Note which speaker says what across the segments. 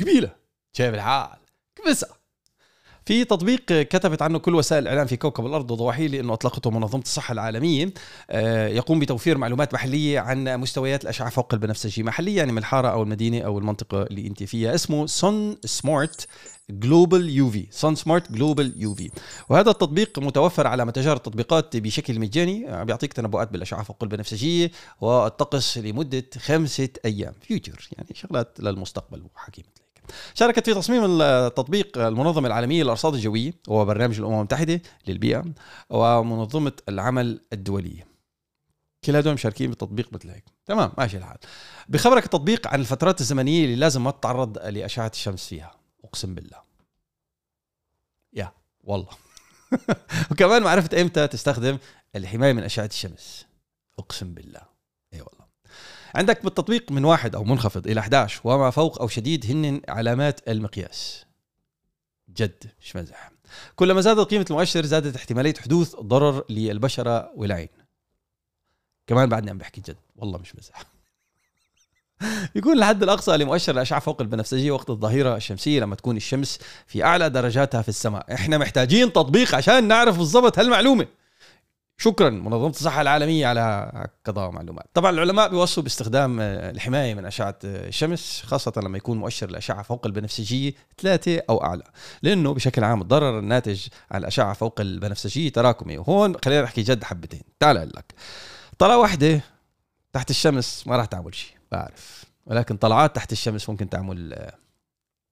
Speaker 1: قبيلة. كيف الحال؟ كبسه في تطبيق كتبت عنه كل وسائل الإعلام في كوكب الأرض وضواحيه لأنه أطلقته منظمة الصحة العالمية. آه، يقوم بتوفير معلومات محلية عن مستويات الأشعة فوق البنفسجي. محلية يعني من الحارة أو المدينة أو المنطقة اللي أنت فيها. اسمه SunSmart Global UV. SunSmart Global UV. وهذا التطبيق متوفر على متاجر التطبيقات بشكل مجاني. آه، بيعطيك تنبؤات بالأشعة فوق البنفسجيه والطقس لمدة خمسة أيام. فيوتشر يعني شغلات للمستقبل وحكي مثل شاركت في تصميم التطبيق المنظمة العالمية للأرصاد الجوية وهو برنامج الأمم المتحدة للبيئة ومنظمة العمل الدولية كل هدول مشاركين بالتطبيق مثل هيك تمام ماشي الحال. بخبرك التطبيق عن الفترات الزمنية اللي لازم ما تتعرض لأشعة الشمس فيها. أقسم بالله. يا والله. وكمان معرفة إمتى تستخدم الحماية من أشعة الشمس. أقسم بالله. اي والله. عندك بالتطبيق من واحد أو منخفض إلى 11 وما فوق أو شديد هن علامات المقياس. جد مش مزح. كلما زادت قيمة المؤشر زادت احتمالية حدوث ضرر للبشرة والعين. كمان بعدني عم بحكي جد والله مش مزح. يكون الحد الأقصى لمؤشر الأشعة فوق البنفسجية وقت الظهيرة الشمسية لما تكون الشمس في أعلى درجاتها في السماء. إحنا محتاجين تطبيق عشان نعرف بالضبط هالمعلومة. شكرا. منظمة الصحة العالمية على قضاء معلومات. طبعا العلماء بيوصوا باستخدام آه، الحماية من أشعة آه، الشمس خاصة لما يكون مؤشر الأشعة فوق البنفسجية ثلاثة أو أعلى. لأنه بشكل عام الضرر الناتج عن الأشعة فوق البنفسجية تراكمي. وهون خلينا نحكي جد حبتين. تعال أقول لك. طلعة واحدة تحت الشمس ما راح تعمل شيء بعرف. ولكن طلعات تحت الشمس ممكن تعمل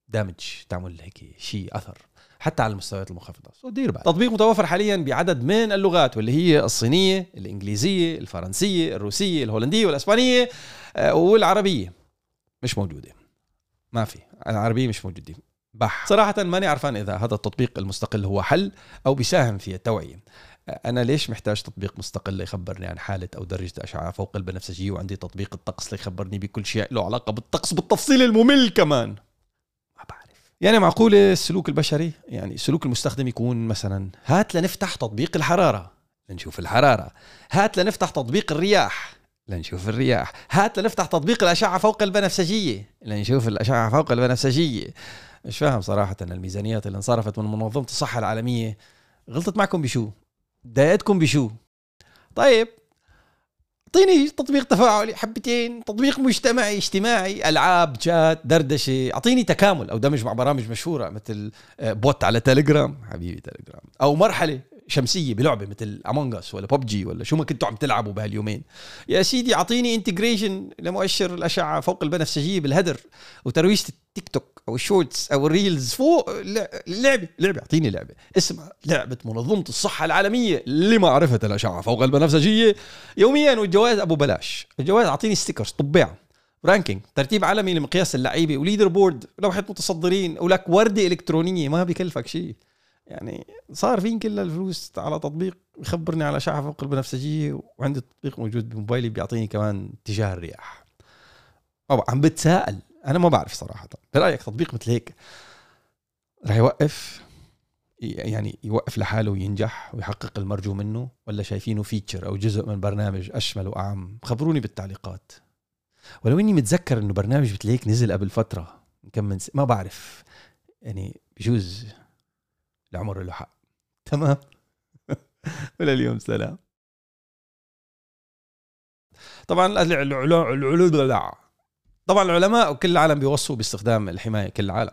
Speaker 1: دامج آه، تعمل هيك شيء أثر. حتى على المستويات المنخفضة. سو دير بالك تطبيق متوفر حاليا بعدد من اللغات واللي هي الصينية الإنجليزية الفرنسية الروسية الهولندية والإسبانية آه، والعربية. مش موجودة. ما في. العربية مش موجودة. بح. صراحة ماني عرفان إذا هذا التطبيق المستقل هو حل أو بيساهم في التوعية. آه، أنا ليش محتاج تطبيق مستقل ليخبرني عن حالة أو درجة أشعة؟ فوق البنفسجية وعندي تطبيق الطقس ليخبرني بكل شيء له علاقة بالطقس بالتفصيل الممل كمان. يعني معقولة السلوك البشري؟ يعني سلوك المستخدم يكون مثلا هات لنفتح تطبيق الحرارة. لنشوف الحرارة. هات لنفتح تطبيق الرياح. لنشوف الرياح. هات لنفتح تطبيق الأشعة فوق البنفسجية. لنشوف الأشعة فوق البنفسجية. مش فاهم صراحة الميزانيات اللي انصرفت من منظمة الصحة العالمية. غلطت معكم بشو؟ ضايقتكم بشو؟ طيب أعطيني تطبيق تفاعلي حبتين تطبيق مجتمعي اجتماعي ألعاب شات دردشة أعطيني تكامل أو دمج مع برامج مشهورة مثل آه، bot على تليجرام. حبيبي تليجرام. أو مرحلة شمسية بلعبة مثل Among Us ولا ببجي ولا شو ما كنتوا عم تلعبوا بهاليومين. يا سيدي أعطيني integration لمؤشر الأشعة فوق البنفسجية بالهدر وترويج التيك توك أو ال Shorts أو ال Reels فوق لعبة لعبة أعطيني لعبة. اسمها لعبة منظمة الصحة العالمية لمعرفة الأشعة فوق البنفسجيه يوميا والجوائز أبو بلاش. الجوائز أعطيني stickers طبيعه ranking ترتيب عالمي لمقياس اللعيبة. و leaderboard لوحة متصدرين. ولك وردة إلكترونية ما بكلفك شيء. يعني صار فين كل الفلوس على تطبيق يخبرني على أشعة فوق البنفسجيه وعندي تطبيق موجود بموبايلي بيعطيني كمان اتجاه الرياح. عم بتساءل. أنا ما بعرف صراحة. برأيك تطبيق مثل هيك رح يوقف؟ يعني يوقف لحاله وينجح ويحقق المرجو منه؟ ولا شايفينه فيتشر أو جزء من برنامج أشمل وأعم؟ خبروني بالتعليقات. ولو إني متذكر إنه برنامج مثل هيك نزل قبل فترة كم من س... ما بعرف. يعني بجوز العمر له حق. تمام؟ ولليوم سلام. طبعا العلوم طبعا العلماء وكل العالم بيوصوا باستخدام الحماية كل العالم.